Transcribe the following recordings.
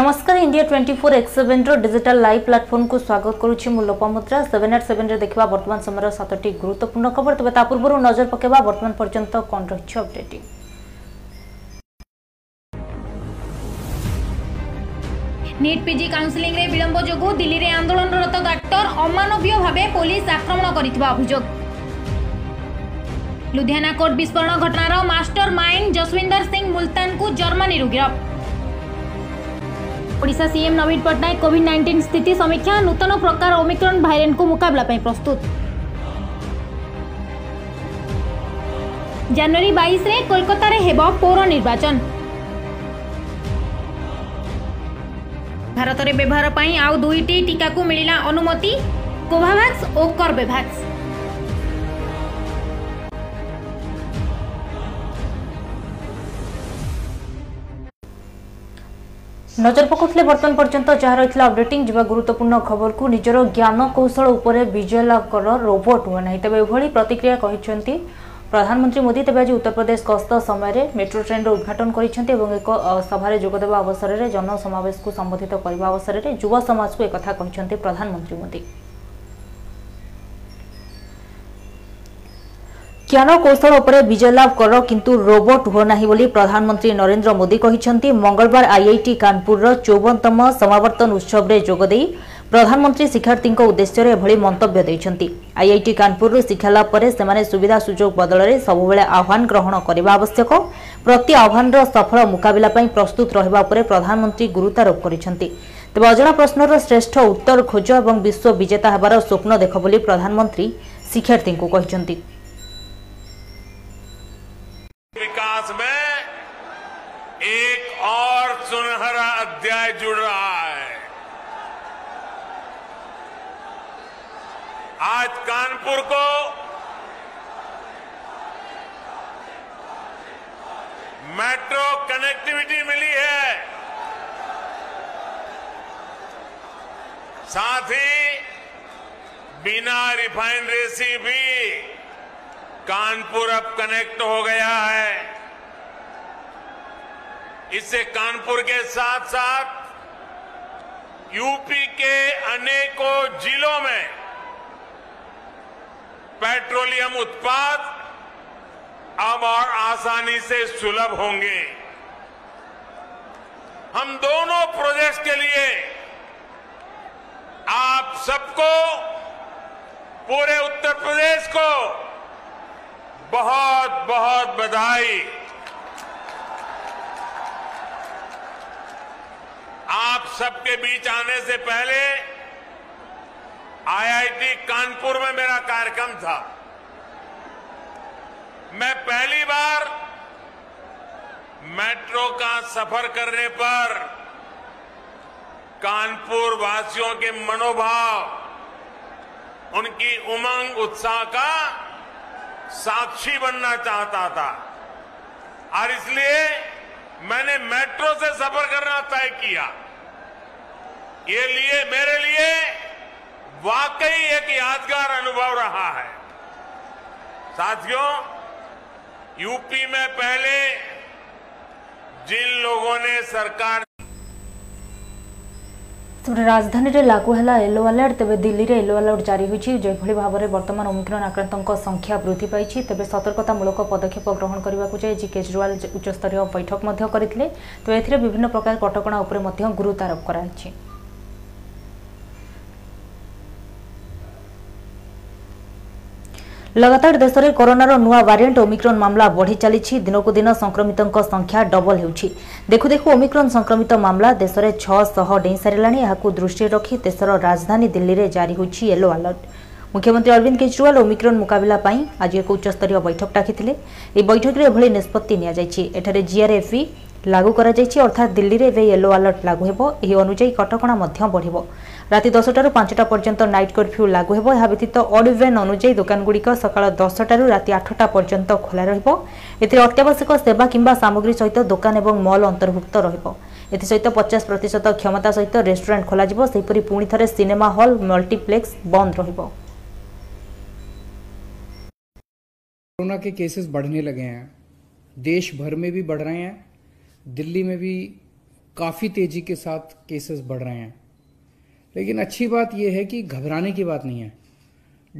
নমস্কার India twenty four X seven digital live প্লাটফর্মকু স্বাগত করুছি মু লোপামুদ্রা সেভেন আট সেভেন্রে দেখা বর্তমান সময়ের সাতটি গুরুত্বপূর্ণ খবর তবে তা পূর্ব নজর পকাইবা বর্তমান পর্যন্ত কণ রয়েছে অপডেটিং নিট পিজি কাউন্সেলিংরে বিলম্ব যোগু দিল্লিরে আন্দোলনরত ডাক্তার অমানবীয় ভাবে পুলিশ আক্রমণ করিଥିବା অভিযোগ লুধিয়ানা কোর্ট বিস্ফোরণ ঘটনার মাস্টর মাইন্ড যশবিন্দর সিং মুলতানকু জর্মানিরু গিরফ ଓଡ଼ିଶା ସିଏମ୍ ନବୀନ ପଟ୍ଟନାୟକ କୋଭିଡ୍ ନାଇଣ୍ଟିନ୍ ସ୍ଥିତି ସମୀକ୍ଷା ନୂତନ ପ୍ରକାର ଓମିକ୍ରନ୍ ଭାଇରାଣ୍ଟକୁ ମୁକାବିଲା ପାଇଁ ପ୍ରସ୍ତୁତ ଜାନୁଆରୀ ବାଇଶରେ କୋଲକାତାରେ ହେବ ପୌର ନିର୍ବାଚନ ଭାରତରେ ବ୍ୟବହାର ପାଇଁ ଆଉ ଦୁଇଟି ଟିକାକୁ ମିଳିଲା ଅନୁମତି କୋଭାଭ୍ୟାକ୍ସ ଓ କର୍ବେଭ୍ୟାକ୍ସ ନଜର ପକାଉଥିଲେ ବର୍ତ୍ତମାନ ପର୍ଯ୍ୟନ୍ତ ଯାହା ରହିଥିଲା ଅପଡେଟିଂ ଯିବା ଗୁରୁତ୍ୱପୂର୍ଣ୍ଣ ଖବରକୁ ନିଜର ଜ୍ଞାନ କୌଶଳ ଉପରେ ବିଜୟ ଲାଭକର ରୋବଟ୍ ହୁଏ ନାହିଁ ତେବେ ଏଭଳି ପ୍ରତିକ୍ରିୟା କହିଛନ୍ତି ପ୍ରଧାନମନ୍ତ୍ରୀ ମୋଦି ତେବେ ଆଜି ଉତ୍ତରପ୍ରଦେଶ ଗସ୍ତ ସମୟରେ ମେଟ୍ରୋ ଟ୍ରେନ୍ର ଉଦ୍ଘାଟନ କରିଛନ୍ତି ଏବଂ ଏକ ସଭାରେ ଯୋଗଦେବା ଅବସରରେ ଜନସମାବେଶକୁ ସମ୍ବୋଧିତ କରିବା ଅବସରରେ ଯୁବ ସମାଜକୁ ଏକଥା କହିଛନ୍ତି ପ୍ରଧାନମନ୍ତ୍ରୀ ମୋଦି ଜ୍ଞାନକୌଶଳ ଉପରେ ବିଜୟ ଲାଭ କର କିନ୍ତୁ ରୋବୋଟ୍ ହୁଅ ନାହିଁ ବୋଲି ପ୍ରଧାନମନ୍ତ୍ରୀ ନରେନ୍ଦ୍ର ମୋଦି କହିଛନ୍ତି ମଙ୍ଗଳବାର ଆଇଆଇଟି କାନପୁରର ଚଉବନତମ ସମାବର୍ତ୍ତନ ଉତ୍ସବରେ ଯୋଗଦେଇ ପ୍ରଧାନମନ୍ତ୍ରୀ ଶିକ୍ଷାର୍ଥୀଙ୍କ ଉଦ୍ଦେଶ୍ୟରେ ଏଭଳି ମନ୍ତବ୍ୟ ଦେଇଛନ୍ତି ଆଇଆଇଟି କାନପୁରରୁ ଶିକ୍ଷା ଲାଭ ପରେ ସେମାନେ ସୁବିଧା ସୁଯୋଗ ବଦଳରେ ସବୁବେଳେ ଆହ୍ୱାନ ଗ୍ରହଣ କରିବା ଆବଶ୍ୟକ ପ୍ରତି ଆହ୍ୱାନର ସଫଳ ମୁକାବିଲା ପାଇଁ ପ୍ରସ୍ତୁତ ରହିବା ଉପରେ ପ୍ରଧାନମନ୍ତ୍ରୀ ଗୁରୁତ୍ୱାରୋପ କରିଛନ୍ତି ତେବେ ଅଜଣା ପ୍ରଶ୍ନର ଶ୍ରେଷ୍ଠ ଉତ୍ତର ଖୋଜ ଏବଂ ବିଶ୍ୱ ବିଜେତା ହେବାର ସ୍ୱପ୍ନ ଦେଖ ବୋଲି ପ୍ରଧାନମନ୍ତ୍ରୀ ଶିକ୍ଷାର୍ଥୀଙ୍କୁ କହିଛନ୍ତି साथ ही बिना रिफाइनरी से भी कानपुर अब कनेक्ट हो गया है इससे कानपुर के साथ साथ यूपी के अनेकों जिलों में पेट्रोलियम उत्पाद अब और आसानी से सुलभ होंगे हम दोनों प्रोजेक्ट के लिए आप सबको पूरे उत्तर प्रदेश को बहुत बहुत बधाई आप सबके बीच आने से पहले आईआईटी कानपुर में मेरा कार्यक्रम था मैं पहली बार मेट्रो का सफर करने पर कानपुर वासियों के मनोभाव उनकी उमंग उत्साह का साक्षी बनना चाहता था और इसलिए मैंने मेट्रो से सफर करना तय किया ये लिए मेरे लिए वाकई एक यादगार अनुभव रहा है साथियों यूपी में पहले जिन लोगों ने सरकार ସେପଟେ ରାଜଧାନୀରେ ଲାଗୁ ହେଲା ୟେଲୋ ଆଲର୍ଟ ତେବେ ଦିଲ୍ଲୀରେ ୟେଲୋ ଆଲର୍ଟ ଜାରି ହୋଇଛି ଯେଭଳି ଭାବରେ ବର୍ତ୍ତମାନ ଓମିକ୍ରନ୍ ଆକ୍ରାନ୍ତଙ୍କ ସଂଖ୍ୟା ବୃଦ୍ଧି ପାଇଛି ତେବେ ସତର୍କତାମୂଳକ ପଦକ୍ଷେପ ଗ୍ରହଣ କରିବାକୁ ଯାଇ ଜି କେଜରିୱାଲ ଉଚ୍ଚସ୍ତରୀୟ ବୈଠକ ମଧ୍ୟ କରିଥିଲେ ତେବେ ଏଥିରେ ବିଭିନ୍ନ ପ୍ରକାର କଟକଣା ଉପରେ ମଧ୍ୟ ଗୁରୁତ୍ୱାରୋପ କରାଯାଇଛି ଲଗାତାର ଦେଶରେ କରୋନାର ନୂଆ ଭାରିଏଣ୍ଟ ଓମିକ୍ରନ୍ ମାମଲା ବଢ଼ି ଚାଲିଛି ଦିନକୁ ଦିନ ସଂକ୍ରମିତଙ୍କ ସଂଖ୍ୟା ଡବଲ ହେଉଛି ଦେଖୁ ଦେଖୁ ଓମିକ୍ରନ୍ ସଂକ୍ରମିତ ମାମଲା ଦେଶରେ ଛଅଶହ ଡେଇଁ ସାରିଲାଣି ଏହାକୁ ଦୃଷ୍ଟିରେ ରଖି ଦେଶର ରାଜଧାନୀ ଦିଲ୍ଲୀରେ ଜାରି ହୋଇଛି ୟେଲୋ ଆଲର୍ଟ ମୁଖ୍ୟମନ୍ତ୍ରୀ ଅରବିନ୍ଦ କେଜରିୱାଲ ଓମିକ୍ରନ୍ ମୁକାବିଲା ପାଇଁ ଆଜି ଏକ ଉଚ୍ଚସ୍ତରୀୟ ବୈଠକ ଡାକିଥିଲେ ଏହି ବୈଠକରେ ଏଭଳି ନିଷ୍ପତ୍ତି ନିଆଯାଇଛି ଏଠାରେ ଜିଆର୍ଏଫି ଲାଗୁ କରାଯାଇଛି ଅର୍ଥାତ୍ ଦିଲ୍ଲୀରେ ଏବେ ୟେଲୋ ଆଲର୍ଟ ଲାଗୁ ହେବ ଏହି ଅନୁଯାୟୀ କଟକଣା ମଧ୍ୟ ବଢ଼ିବ रात दस टू पांचटा पर्यटन नाइट कर्फ्यू लागू हो व्यतीत अड्वेन अनुजाई दोकानगुड़िक सका टू राति आठटा पर्यटन खोला रत्यावश्यक सेवा कि सामग्री सहित दोकान और मल अंतर्भुक्त र एथस पचास प्रतिशत क्षमता सहित रेस्टोरेंट खोल से पुणि थे सिनेमा हल मल्टीप्लेक्स बंद रोना के केसेस बढ़ने लगे हैं देश भर में भी बढ़ रहे हैं दिल्ली में भी काफी तेजी के साथ केसेस बढ़ रहे हैं लेकिन अच्छी बात यह है कि घबराने की बात नहीं है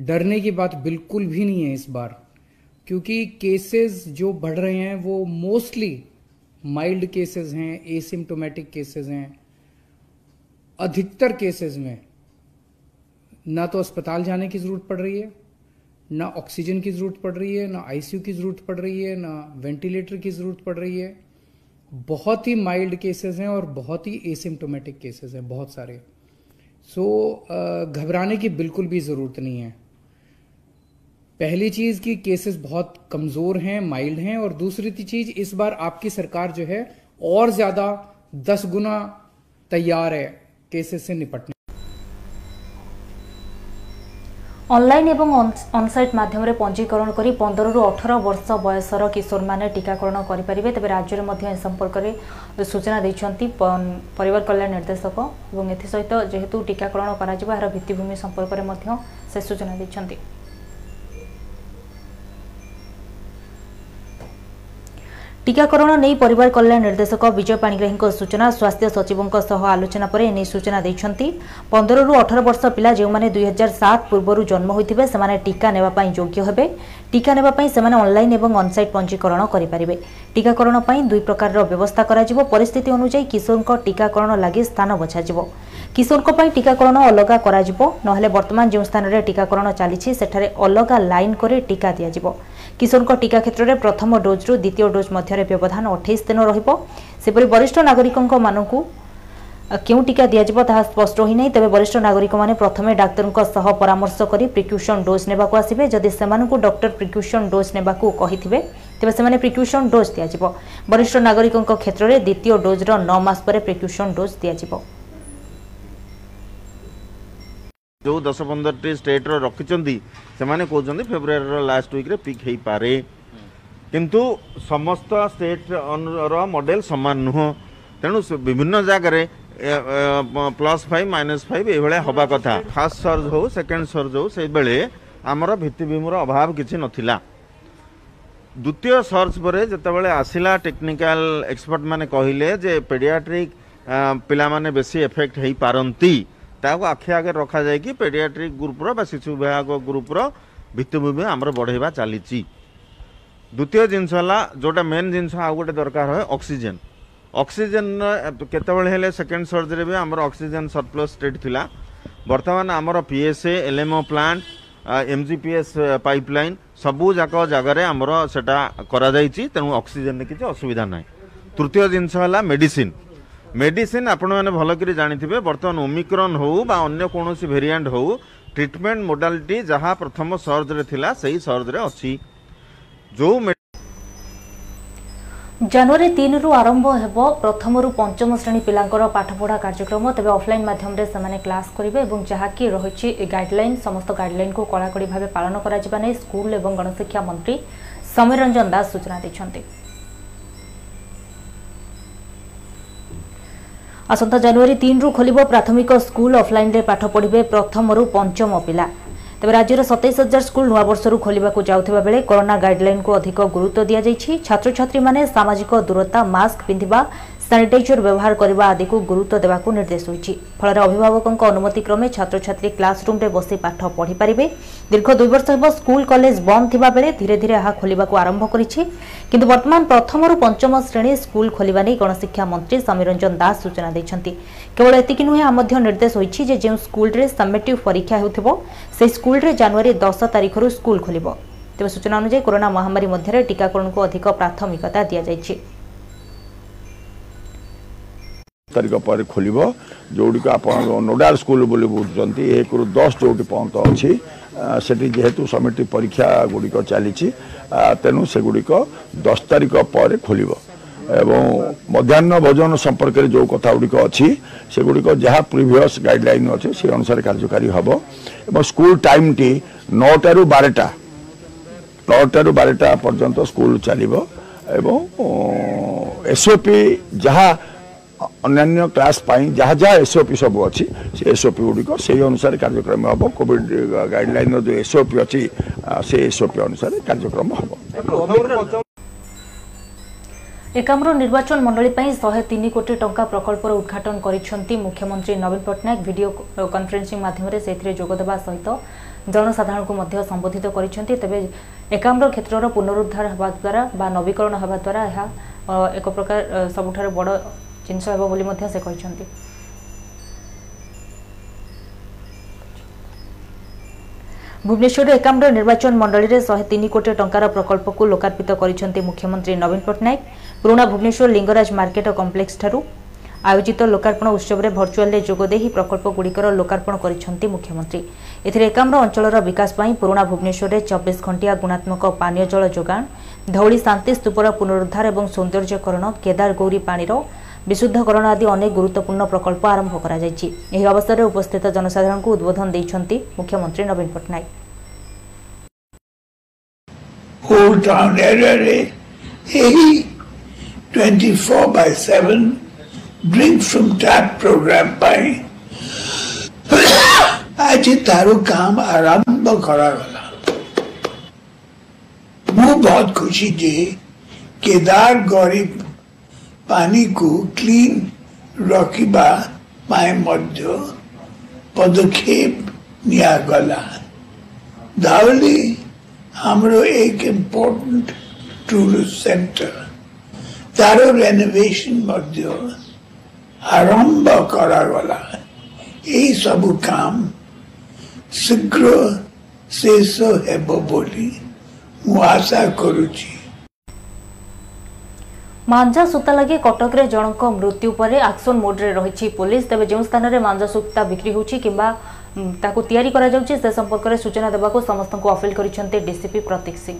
डरने की बात बिल्कुल भी नहीं है इस बार क्योंकि केसेस जो बढ़ रहे हैं वो मोस्टली माइल्ड केसेस हैं एसिम्टोमेटिक केसेस हैं अधिकतर केसेस में ना तो अस्पताल जाने की ज़रूरत पड़ रही है ना ऑक्सीजन की ज़रूरत पड़ रही है ना आईसीयू की ज़रूरत पड़ रही है ना वेंटिलेटर की ज़रूरत पड़ रही है बहुत ही माइल्ड केसेस हैं और बहुत ही एसिम्टोमेटिक केसेस हैं बहुत सारे सो घबराने की बिल्कुल भी ज़रूरत नहीं है पहली चीज़ की केसेस बहुत कमज़ोर हैं माइल्ड हैं और दूसरी चीज़ इस बार आपकी सरकार जो है और ज़्यादा दस गुना तैयार है केसेस से निपटने ଅନ୍ଲାଇନ୍ ଏବଂ ଅନ୍ସାଇଟ୍ ମାଧ୍ୟମରେ ପଞ୍ଜୀକରଣ କରି ପନ୍ଦରରୁ ଅଠର ବର୍ଷ ବୟସର କିଶୋରମାନେ ଟିକାକରଣ କରିପାରିବେ ତେବେ ରାଜ୍ୟରେ ମଧ୍ୟ ଏ ସମ୍ପର୍କରେ ସୂଚନା ଦେଇଛନ୍ତି ପରିବାର କଲ୍ୟାଣ ନିର୍ଦ୍ଦେଶକ ଏବଂ ଏଥିସହିତ ଯେହେତୁ ଟିକାକରଣ କରାଯିବ ଏହାର ଭିତ୍ତିଭୂମି ସମ୍ପର୍କରେ ମଧ୍ୟ ସେ ସୂଚନା ଦେଇଛନ୍ତି টিকাকরণ নেই পরিবার কল্যাণ নির্দেশক বিজয় পাণিগ্রাহীঙ্ সূচনা স্বাস্থ্য সচিবঙ্ সহ আলোচনা পরে এনে সূচনা দিয়েছেন পনেরু অঠর বর্ষ পিলা যে দুই হাজার সাত পূর্বর জন্ম হয়ে সে টিকা নেওয়া যোগ্য হবে টিকা নেওয়া সেমানে অনলাইন এবং অনসাইট পঞ্জীকরণ করে টিকাকরণ দুই প্রকারের ব্যবস্থা করা পরিস্থিতি অনুযায়ী কিশোরক টিকাকরণ লাগি স্থান বছাযিব কিশোরক টিকাকরণ অলগা করা নহলে বর্তমান যে স্থানের টিকাকরণ চালছে সেঠারে অলগা লাইন করে টিকা দিয়াযিব কিশোরক টিকা ক্ষেত্রে প্রথম ডোজ্রু দ্বিতীয় ডোজ মধ্যে ব্যবধান অঠেইশ দিন রহব সেপরি বরিষ্ঠ নাগরিকঙ্ মানুষ কেউ টিকা দিয়াযিব তাহা স্পষ্ট ହୋଇନାହିଁ ତେବେ ବରିଷ୍ଠ ନାଗରିକମାନେ ପ୍ରଥମେ ଡାକ୍ତରଙ୍କ ସହ ପରାମର୍ଶ କରି ପ୍ରିକ୍ୟୁସନ୍ ଡୋଜ୍ ନେବାକୁ ଆସିବେ ଯଦି ସେମାନଙ୍କୁ ଡକ୍ଟର ପ୍ରିକ୍ୟୁସନ୍ ଡୋଜ୍ ନେବାକୁ କହିଥିବେ ତେବେ ସେମାନେ ପ୍ରିକ୍ୟୁସନ୍ ଡୋଜ୍ ଦିଆଯିବ ବରିଷ୍ଠ ନାଗରିକଙ୍କ କ୍ଷେତ୍ରରେ ଦ୍ୱିତୀୟ ଡୋଜ୍ର ନଅ ମାସ ପରେ ପ୍ରିକ୍ୟୁସନ୍ ଡୋଜ୍ ଦିଆଯିବ ଯେଉଁ ଦଶ ପନ୍ଦରଟି ଷ୍ଟେଟ୍ର ରଖିଛନ୍ତି ସେମାନେ କହୁଛନ୍ତି ଫେବୃଆରୀର ଲାଷ୍ଟ ୱିକ୍ରେ ପିକ୍ ହେଇପାରେ କିନ୍ତୁ ସମସ୍ତ ଷ୍ଟେଟ୍ର ମଡ଼େଲ ସମାନ ନୁହଁ ତେଣୁ ବିଭିନ୍ନ ଜାଗାରେ ପ୍ଲସ୍ ଫାଇଭ୍ ମାଇନସ୍ ଫାଇଭ୍ ଏଇଭଳିଆ ହେବା କଥା ଫାର୍ଷ୍ଟ ସର୍ଜ ହେଉ ସେକେଣ୍ଡ ସର୍ଜ ହେଉ ସେବେଳେ ଆମର ଭିତ୍ତିଭୂମିର ଅଭାବ କିଛି ନଥିଲା ଦ୍ୱିତୀୟ ସର୍ଚ୍ଚ ପରେ ଯେତେବେଳେ ଆସିଲା ଟେକ୍ନିକାଲ ଏକ୍ସପର୍ଟମାନେ କହିଲେ ଯେ ପେଡ଼ିଆଟ୍ରିକ୍ ପିଲାମାନେ ବେଶୀ ଏଫେକ୍ଟ ହୋଇପାରନ୍ତି ତାହାକୁ ଆଖି ଆଗରେ ରଖାଯାଇକି ପେଡ଼ିଆଟ୍ରିକ୍ ଗ୍ରୁପ୍ର ବା ଶିଶୁ ବିଭାଗ ଗ୍ରୁପ୍ର ଭିତ୍ତିଭୂମି ଆମର ବଢ଼େଇବା ଚାଲିଛି ଦ୍ୱିତୀୟ ଜିନିଷ ହେଲା ଯେଉଁଟା ମେନ୍ ଜିନିଷ ଆଉ ଗୋଟେ ଦରକାର ହୁଏ ଅକ୍ସିଜେନ୍ অক্সিজেন কেতবে হলে সেকেন্ড সর্জরে বি আমার অক্সিজেন সরপ্লস স্টেট লা বর্তমান আমার পিএসএ এলএমও প্লান্ট এমজিপিএস পাইপলাইন সবুযাক জায়গায় আমার সেটা করা যাইছি তেমন অক্সিজেন কিছু অসুবিধা নাই তৃতীয় জিনিস হল মেডিসিন মেডিসিন আপনার ভালকি জাঁথিবে বর্তমান ওমিক্রন হো বা অন্য কৌশি ভেরিয়ান্ট হো ট্রিটমেন্ট মোডালিটি যা প্রথম সর্জরে লা সেই সর্জরে অ ଜାନୁଆରୀ ତିନିରୁ ଆରମ୍ଭ ହେବ ପ୍ରଥମରୁ ପଞ୍ଚମ ଶ୍ରେଣୀ ପିଲାଙ୍କର ପାଠପଢ଼ା କାର୍ଯ୍ୟକ୍ରମ ତେବେ ଅଫ୍ଲାଇନ୍ ମାଧ୍ୟମରେ ସେମାନେ କ୍ଲାସ୍ କରିବେ ଏବଂ ଯାହାକି ରହିଛି ଗାଇଡ୍ଲାଇନ୍ ସମସ୍ତ ଗାଇଡ୍ଲାଇନ୍କୁ କଡ଼ାକଡ଼ି ଭାବେ ପାଳନ କରାଯିବା ନେଇ ସ୍କୁଲ୍ ଏବଂ ଗଣଶିକ୍ଷା ମନ୍ତ୍ରୀ ସମୀର ରଞ୍ଜନ ଦାସ ସୂଚନା ଦେଇଛନ୍ତି ଆସନ୍ତା ଜାନୁଆରୀ ତିନିରୁ ଖୋଲିବ ପ୍ରାଥମିକ ସ୍କୁଲ୍ ଅଫ୍ଲାଇନ୍ରେ ପାଠ ପଢ଼ିବେ ପ୍ରଥମରୁ ପଞ୍ଚମ ପିଲା তবে রাজ্যের সতেইশ হাজার স্কুল নূবর্ষর খোলা যাওয়া বেড়ে করোনা গাইডলাইন কু অধিক গুরুত্ব দিয়া ছাত্রছাত্রী মানে সামাজিক দূরতা মাস্ক পিঁধিবা ସାନିଟାଇଜର ବ୍ୟବହାର କରିବା ଆଦିକୁ ଗୁରୁତ୍ୱ ଦେବାକୁ ନିର୍ଦ୍ଦେଶ ହୋଇଛି ଫଳରେ ଅଭିଭାବକଙ୍କ ଅନୁମତି କ୍ରମେ ଛାତ୍ରଛାତ୍ରୀ କ୍ଲାସରୁମ୍ରେ ବସି ପାଠ ପଢ଼ିପାରିବେ ଦୀର୍ଘ ଦୁଇ ବର୍ଷ ହେବ ସ୍କୁଲ କଲେଜ ବନ୍ଦ ଥିବାବେଳେ ଧୀରେ ଧୀରେ ଏହା ଖୋଲିବାକୁ ଆରମ୍ଭ କରିଛି କିନ୍ତୁ ବର୍ତ୍ତମାନ ପ୍ରଥମରୁ ପଞ୍ଚମ ଶ୍ରେଣୀ ସ୍କୁଲ ଖୋଲିବା ନେଇ ଗଣଶିକ୍ଷା ମନ୍ତ୍ରୀ ସମୀର ରଞ୍ଜନ ଦାସ ସୂଚନା ଦେଇଛନ୍ତି କେବଳ ଏତିକି ନୁହେଁ ଏହା ମଧ୍ୟ ନିର୍ଦ୍ଦେଶ ହୋଇଛି ଯେ ଯେଉଁ ସ୍କୁଲରେ ସବମିଟିଭ୍ ପରୀକ୍ଷା ହେଉଥିବ ସେହି ସ୍କୁଲରେ ଜାନୁଆରୀ ଦଶ ତାରିଖରୁ ସ୍କୁଲ ଖୋଲିବ ତେବେ ସୂଚନା ଅନୁଯାୟୀ କରୋନା ମହାମାରୀ ମଧ୍ୟରେ ଟିକାକରଣକୁ ଅଧିକ ପ୍ରାଥମିକତା ଦିଆଯାଇଛି ତାରିଖ ପରେ ଖୋଲିବ ଯେଉଁଠିକୁ ଆପଣ ନୋଡାଲ ସ୍କୁଲ ବୋଲି ବୁଝୁଛନ୍ତି ଏକରୁ ଦଶ ଯେଉଁଠି ପର୍ଯ୍ୟନ୍ତ ଅଛି ସେଠି ଯେହେତୁ ସମିଟି ପରୀକ୍ଷା ଗୁଡ଼ିକ ଚାଲିଛି ତେଣୁ ସେଗୁଡ଼ିକ ଦଶ ତାରିଖ ପରେ ଖୋଲିବ ଏବଂ ମଧ୍ୟାହ୍ନ ଭୋଜନ ସମ୍ପର୍କରେ ଯେଉଁ କଥା ଗୁଡ଼ିକ ଅଛି ସେଗୁଡ଼ିକ ଯାହା ପ୍ରିଭିଅସ୍ ଗାଇଡ଼ଲାଇନ୍ ଅଛି ସେ ଅନୁସାରେ କାର୍ଯ୍ୟକାରୀ ହେବ ଏବଂ ସ୍କୁଲ ଟାଇମ୍ଟି ନଅଟାରୁ ବାରଟା ନଅଟାରୁ ବାରଟା ପର୍ଯ୍ୟନ୍ତ ସ୍କୁଲ ଚାଲିବ ଏବଂ ଏସ୍ଓପି ଯାହା ଅନ୍ୟାନ୍ୟ କ୍ଲାସ୍ ପାଇଁ ଯାହା ଯାହା ଏସ୍ଓପି ସବୁ ଅଛି ସେ ଏସ୍ଓପି ଗୁଡ଼ିକ ସେହି ଅନୁସାରେ କାର୍ଯ୍ୟକ୍ରମ ହେବ କୋଭିଡ଼ ଗାଇଡ଼ଲାଇନ୍ର ଯେଉଁ ଏସ୍ଓପି ଅଛି ସେ ଏସ୍ଓପି ଅନୁସାରେ କାର୍ଯ୍ୟକ୍ରମ ହେବ ଏକାମ୍ର ନିର୍ବାଚନ ମଣ୍ଡଳୀ ପାଇଁ ଶହେ ତିନି କୋଟି ଟଙ୍କା ପ୍ରକଳ୍ପର ଉଦ୍ଘାଟନ କରିଛନ୍ତି ମୁଖ୍ୟମନ୍ତ୍ରୀ ନବୀନ ପଟ୍ଟନାୟକ ଭିଡ଼ିଓ କନଫରେନ୍ସିଂ ମାଧ୍ୟମରେ ସେଥିରେ ଯୋଗଦେବା ସହିତ ଜନସାଧାରଣଙ୍କୁ ମଧ୍ୟ ସମ୍ବୋଧିତ କରିଛନ୍ତି ତେବେ ଏକାମ୍ର କ୍ଷେତ୍ରର ପୁନରୁଦ୍ଧାର ହେବା ଦ୍ୱାରା ବା ନବୀକରଣ ହେବା ଦ୍ୱାରା ଏହା ଏକ ପ୍ରକାର ସବୁଠାରୁ ବଡ଼ ଜିନିଷ ହେବ ବୋଲି ମଧ୍ୟ ସେ କହିଛନ୍ତି ଭୁବନେଶ୍ୱରର ଏକାମ୍ର ନିର୍ବାଚନ ମଣ୍ଡଳୀରେ ଶହେ ତିନି କୋଟି ଟଙ୍କାର ପ୍ରକଳ୍ପକୁ ଲୋକାର୍ପିତ କରିଛନ୍ତି ମୁଖ୍ୟମନ୍ତ୍ରୀ ନବୀନ ପଟ୍ଟନାୟକ ପୁରୁଣା ଭୁବନେଶ୍ୱର ଲିଙ୍ଗରାଜ ମାର୍କେଟ କମ୍ପ୍ଲେକ୍ସଠାରୁ ଆୟୋଜିତ ଲୋକାର୍ପଣ ଉତ୍ସବରେ ଭର୍ଚୁଆଲ୍ରେ ଯୋଗଦେଇ ଏହି ପ୍ରକଳ୍ପଗୁଡ଼ିକର ଲୋକାର୍ପଣ କରିଛନ୍ତି ମୁଖ୍ୟମନ୍ତ୍ରୀ ଏଥିରେ ଏକାମ୍ର ଅଞ୍ଚଳର ବିକାଶ ପାଇଁ ପୁରୁଣା ଭୁବନେଶ୍ୱରରେ ଚବିଶ ଘଣ୍ଟିଆ ଗୁଣାତ୍ମକ ପାନୀୟ ଜଳ ଯୋଗାଣ ଧଉଳି ଶାନ୍ତି ସ୍ତୂପର ପୁନରୁଦ୍ଧାର ଏବଂ ସୌନ୍ଦର୍ଯ୍ୟକରଣ କେଦାରଗୌରୀ ପାଣିର ବିଶୁଦ୍ଧକରଣ ଆଦି ଅନେକ ଗୁରୁତ୍ୱପୂର୍ଣ୍ଣ ପ୍ରକଳ୍ପ ଆରମ୍ଭ କରାଯାଇଛି ଏହି ଅବସରରେ ଉପସ୍ଥିତ ଜନସାଧାରଣଙ୍କୁ ଉଦ୍ବୋଧନ ଦେଇଛନ୍ତି ମୁଖ୍ୟମନ୍ତ୍ରୀ ନବୀନ ପଟ୍ଟନାୟକ whole town area ଏହି 24 by 7 drink from tap program ପାଇଁ ଆଜି ତାର କାମ ଆରମ୍ଭ କରାଗଲା ମୁଁ ବହୁତ ଖୁସି ଯେ କେଦାର ଗରିବ पानी को क्लीन रखा पदक्षेप निगला धावली हम एक इम्पोर्टेंट टूरिस्ट सेंटर तार रेनोवेशन आरंभ करागला सब काम शीघ्र शेष हेबो आशा करुची ମାଞ୍ଜା ସୂତା ଲାଗି କଟକରେ ଜଣଙ୍କ ମୃତ୍ୟୁ ପରେ ଆକ୍ସନ୍ ମୋଡ୍ରେ ରହିଛି ପୋଲିସ ତେବେ ଯେଉଁ ସ୍ଥାନରେ ମାଞ୍ଜା ସୂତା ବିକ୍ରି ହେଉଛି କିମ୍ବା ତାକୁ ତିଆରି କରାଯାଉଛି ସେ ସମ୍ପର୍କରେ ସୂଚନା ଦେବାକୁ ସମସ୍ତଙ୍କୁ ଅପିଲ କରିଛନ୍ତି ଡିସିପି ପ୍ରତୀକ ସିଂ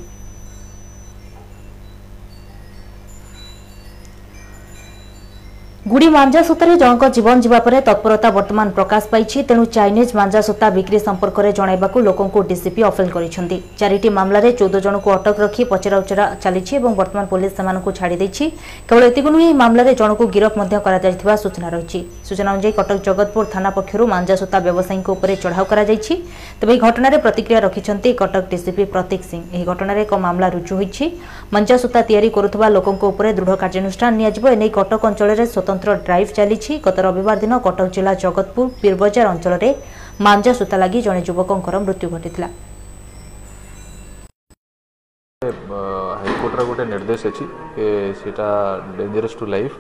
ଗୁଡ଼ି ମାଞ୍ଜା ସୂତାରେ ଜଣଙ୍କ ଜୀବନ ଯିବା ପରେ ତତ୍ପରତା ବର୍ତ୍ତମାନ ପ୍ରକାଶ ପାଇଛି ତେଣୁ ଚାଇନିଜ୍ ମାଞ୍ଜା ସୂତା ବିକ୍ରି ସମ୍ପର୍କରେ ଜଣାଇବାକୁ ଲୋକଙ୍କୁ ଡିସିପି ଅପିଲ୍ କରିଛନ୍ତି ଚାରିଟି ମାମଲାରେ ଚଉଦ ଜଣଙ୍କୁ ଅଟକ ରଖି ପଚରାଉଚରା ଚାଲିଛି ଏବଂ ବର୍ତ୍ତମାନ ପୋଲିସ ସେମାନଙ୍କୁ ଛାଡ଼ି ଦେଇଛି କେବଳ ଏତିକି ନୁହେଁ ଏହି ମାମଲାରେ ଜଣକୁ ଗିରଫ ମଧ୍ୟ କରାଯାଇଥିବା ସୂଚନା ରହିଛି ସୂଚନା ଅନୁଯାୟୀ କଟକ ଜଗତପୁର ଥାନା ପକ୍ଷରୁ ମାଞ୍ଜା ସୂତା ବ୍ୟବସାୟୀଙ୍କ ଉପରେ ଚଢ଼ାଉ କରାଯାଇଛି ତେବେ ଏହି ଘଟଣାରେ ପ୍ରତିକ୍ରିୟା ରଖିଛନ୍ତି କଟକ ଡିସିପି ପ୍ରତୀକ ସିଂ ଏହି ଘଟଣାରେ ଏକ ମାମଲା ରୁଜୁ ହୋଇଛି ମାଞ୍ଜା ସୂତା ତିଆରି କରୁଥିବା ଲୋକଙ୍କ ଉପରେ ଦୃଢ଼ କାର୍ଯ୍ୟାନୁଷ୍ଠାନ ନିଆଯିବ ଏନେଇ କଟକ ଅଞ୍ଚଳରେ ସ୍ୱତନ୍ତ୍ର ମନ୍ଦିର ଡ୍ରାଇଭ୍ ଚାଲିଛି ଗତ ରବିବାର ଦିନ କଟକ ଜିଲ୍ଲା ଜଗତପୁର ପୀରବଜାର ଅଞ୍ଚଳରେ ମାଞ୍ଜା ସୂତା ଲାଗି ଜଣେ ଯୁବକଙ୍କର ମୃତ୍ୟୁ ଘଟିଥିଲା ହାଇକୋର୍ଟର ଗୋଟେ ନିର୍ଦ୍ଦେଶ ଅଛି ସେଇଟା ଡେଞ୍ଜରସ୍ ଟୁ ଲାଇଫ୍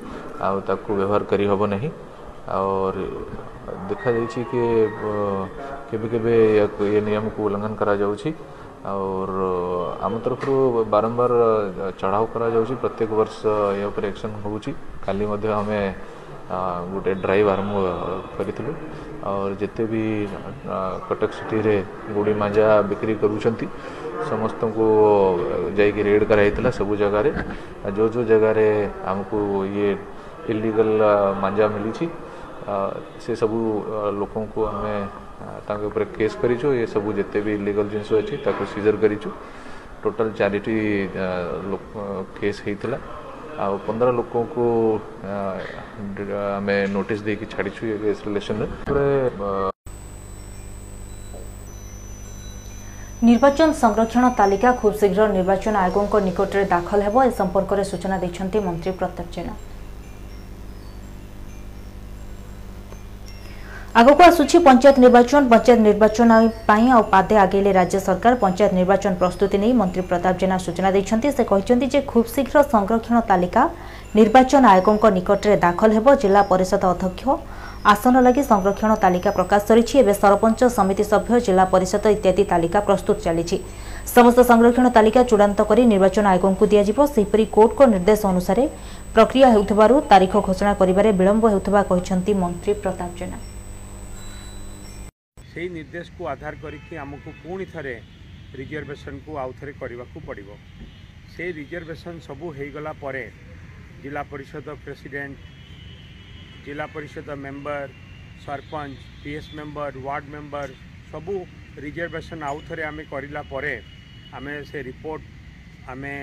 ଆଉ ତାକୁ ବ୍ୟବହାର କରିହେବ ନାହିଁ ଆଉ ଦେଖାଯାଇଛି କି କେବେ କେବେ ଏ ନିୟମକୁ ଉଲ୍ଲଂଘନ କରାଯାଉଛି और आम तरफ बारंबार चढ़ाव कर प्रत्येक वर्ष या एक्शन हो कमें गोटे ड्राइव आरंभ करूँ और जिते भी कटक सिटी रे गुड़ी मजा बिक्री करूँ समस्त को जैक रेड कराइला सब जगार जो जो जगार आमको ये इलिगल मांजा मिली से सब लोक को आम केस कर सब जिते भी इलिगल जिनस अच्छी सीजर करोटाल चार केस होता ଆଉ ପନ୍ଦର ଲୋକଙ୍କୁ ଆମେ ନୋଟିସ୍ ଦେଇକି ଛାଡ଼ିଛୁ ଏ ରିଲେସନ୍ରେ ତାପରେ ନିର୍ବାଚନ ସଂରକ୍ଷଣ ତାଲିକା ଖୁବ୍ ଶୀଘ୍ର ନିର୍ବାଚନ ଆୟୋଗଙ୍କ ନିକଟରେ ଦାଖଲ ହେବ ଏ ସମ୍ପର୍କରେ ସୂଚନା ଦେଇଛନ୍ତି ମନ୍ତ୍ରୀ ପ୍ରତାପ ଜେନା ଆଗକୁ ଆସୁଛି ପଞ୍ଚାୟତ ନିର୍ବାଚନ ପଞ୍ଚାୟତ ନିର୍ବାଚନ ପାଇଁ ଆଉ ପାଦେ ଆଗେଇଲେ ରାଜ୍ୟ ସରକାର ପଞ୍ଚାୟତ ନିର୍ବାଚନ ପ୍ରସ୍ତୁତି ନେଇ ମନ୍ତ୍ରୀ ପ୍ରତାପ ଜେନା ସୂଚନା ଦେଇଛନ୍ତି ସେ କହିଛନ୍ତି ଯେ ଖୁବ୍ ଶୀଘ୍ର ସଂରକ୍ଷଣ ତାଲିକା ନିର୍ବାଚନ ଆୟୋଗଙ୍କ ନିକଟରେ ଦାଖଲ ହେବ ଜିଲ୍ଲା ପରିଷଦ ଅଧ୍ୟକ୍ଷ আসন লাগে সংরক্ষণ তালিকা প্রকাশ সরিছে এবে সরপঞ্চ সমিতি সভ্য জেলা পরিষদ ইত্যাদি তালিকা প্রস্তুত চালিছে সমস্ত সংরক্ষণ তালিকা চূড়ান্ত করে নির্বাচন আয়োগ দিয়াযিব সেইপরি কোর্টক নির্দেশ অনুসারে প্রক্রিয়া হেউথবারু তারিখ ঘোষণা করবেন বিলম্ব হেউথবা କହିଛନ୍ତି মন্ত্রী প্রতাপ জেনা সেই ନିର୍ଦ୍ଦେଶକୁ ଆଧାର କରିକି ଆମକୁ ପୁଣି ଥରେ ରିଜର୍ଭେସନକୁ ଆଉ ଥରେ କରିବାକୁ ପଡ଼ିବ ସେ ରିଜର୍ଭେସନ ସବୁ ହୋଇଗଲା ପରେ ଜିଲ୍ଲା parishad president zilla parishad member sarpanch PS member ward member ସବୁ ରିଜର୍ଭେସନ୍ ଆଉ ଥରେ ଆମେ କରିଲା ପରେ ଆମେ ସେ ରିପୋର୍ଟ ଆମେ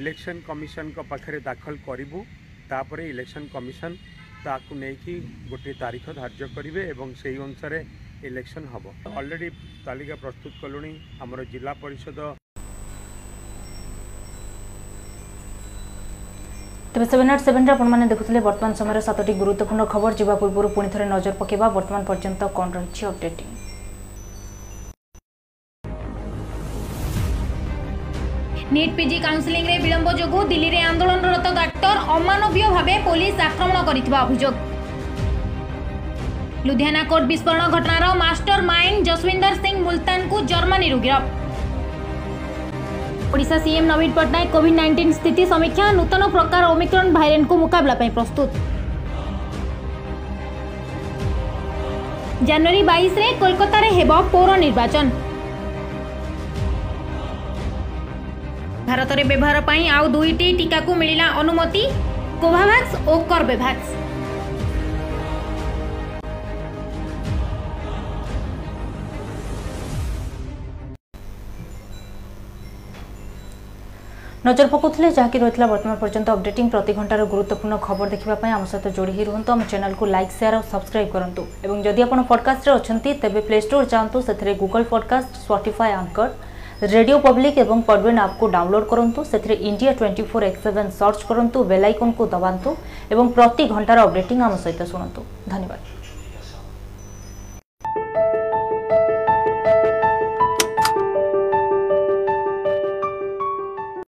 ଇଲେକ୍ସନ୍ କମିଶନଙ୍କ ପାଖରେ ଦାଖଲ କରିବୁ ତାପରେ ଇଲେକ୍ସନ୍ କମିଶନ ତାକୁ ନେଇକି ଗୋଟିଏ ତାରିଖ ଧାର୍ଯ୍ୟ କରିବେ ଏବଂ ସେହି ଅନୁସାରେ ଇଲେକ୍ସନ୍ ହେବ ଅଲରେଡ଼ି ତାଲିକା ପ୍ରସ୍ତୁତ କଲୁଣି ଆମର ଜିଲ୍ଲା ପରିଷଦ ତେବେ ସେଭେନ୍ ଆଟ୍ ସେଭେନ୍ରେ ଆପଣମାନେ ଦେଖୁଥିଲେ ବର୍ତ୍ତମାନ ସମୟରେ ସାତଟି ଗୁରୁତ୍ୱପୂର୍ଣ୍ଣ ଖବର ଯିବା ପୂର୍ବରୁ ପୁଣି ଥରେ ନଜର ପକାଇବା ବର୍ତ୍ତମାନ ପର୍ଯ୍ୟନ୍ତ କ'ଣ ରହିଛି ଅପଡେଟିଂ নিট পিজি কাউন্সেলিংরে বিলম্ব যোগ দিল্লিরে আন্দোলনরত ডাক্তার অমানবীয় ভাবে পুলিশ আক্রমণ করে অভিযোগ ଲୁଧିଆନା କୋର୍ଟ ବିସ୍ଫୋରଣ ଘଟଣାର ମାଷ୍ଟର ମାଇଣ୍ଡ ଯଶୱିନ୍ଦର ସିଂ ମୁଲତାନକୁ ଜର୍ମାନୀରୁ ଗିରଫ ଓଡ଼ିଶା ସିଏମ୍ ନବୀନ ପଟ୍ଟନାୟକ କୋଭିଡ୍ ନାଇଣ୍ଟିନ୍ ସ୍ଥିତି ସମୀକ୍ଷା ନୂତନ ପ୍ରକାର ଓମିକ୍ରନ୍ ଭାଇରାଣ୍ଟକୁ ମୁକାବିଲା ପାଇଁ ପ୍ରସ୍ତୁତ ଜାନୁଆରୀ ବାଇଶରେ କୋଲକାତାରେ ହେବ ପୌର ନିର୍ବାଚନ ଭାରତରେ ବ୍ୟବହାର ପାଇଁ ଆଉ ଦୁଇଟି ଟିକାକୁ ମିଳିଲା ଅନୁମତି କୋଭାଭ୍ୟାକ୍ସ ଓ କର୍ବେଭ୍ୟାକ୍ସ নজর পকাউলে যাকি রয়েছে বর্তমান পর্যন্ত অপডেটিং প্রতি ঘণ্টার গুরুত্বপূর্ণ খবর দেখা আম সহ যোড়ি হই রুহতু আমার চ্যানেলকে লাইক সেয়ার আর সবসক্রাইব করতু এবং যদি আপনার পডকাস্টে অনেক তেবে প্লে স্টোর যাতে সেথে Google podcast Spotify Anchor radio public এবং পডবিন আপকু ডাউনলোড করতু সেথে India twenty four X seven search করতু bell আইকনকু দবাতু এবং প্রতি ঘণ্টার অপডেটিং আম সহ শুণতু ধন্যবাদ